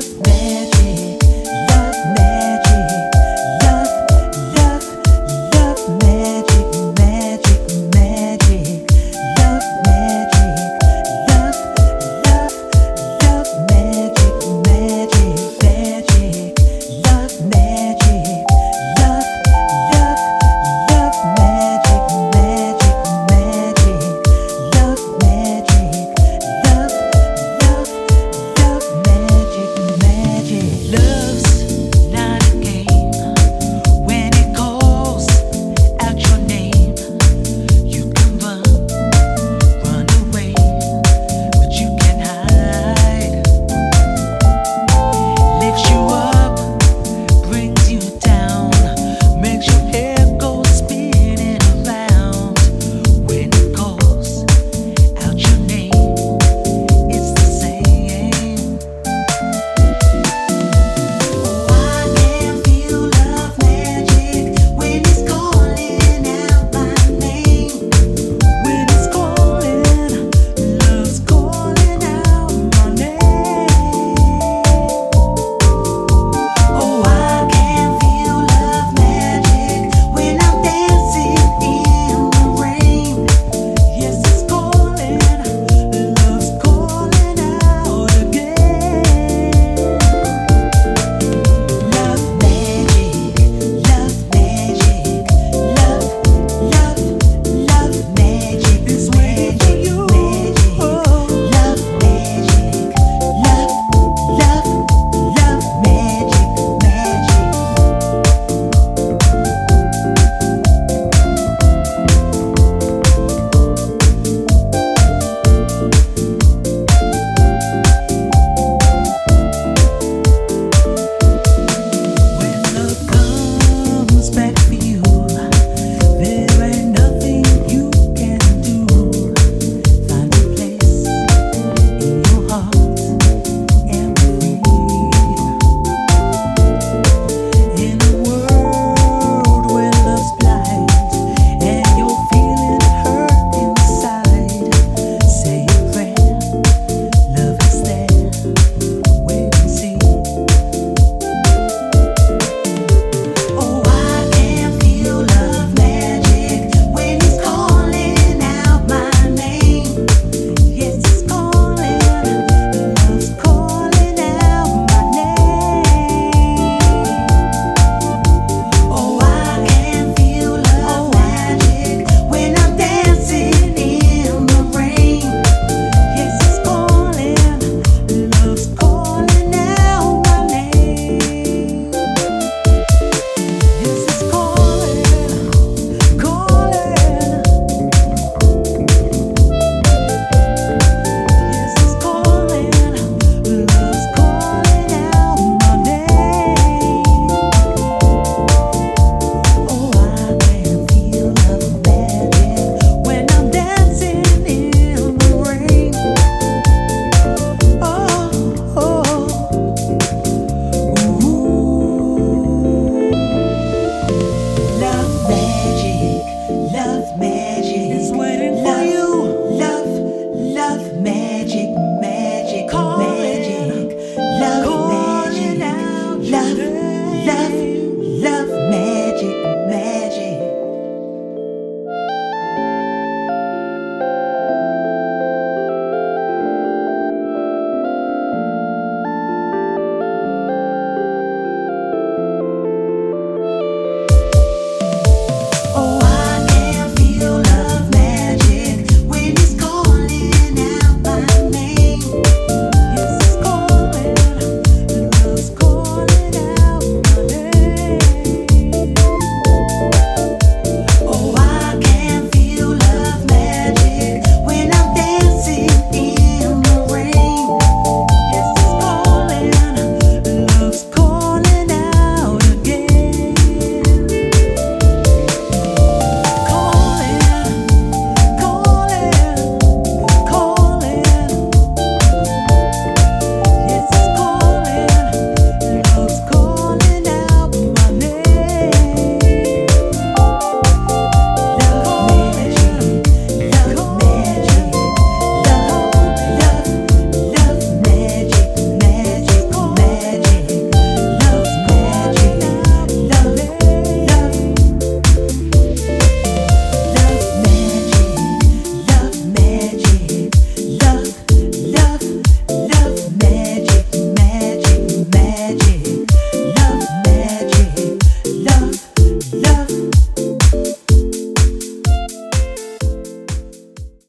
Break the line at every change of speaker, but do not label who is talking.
love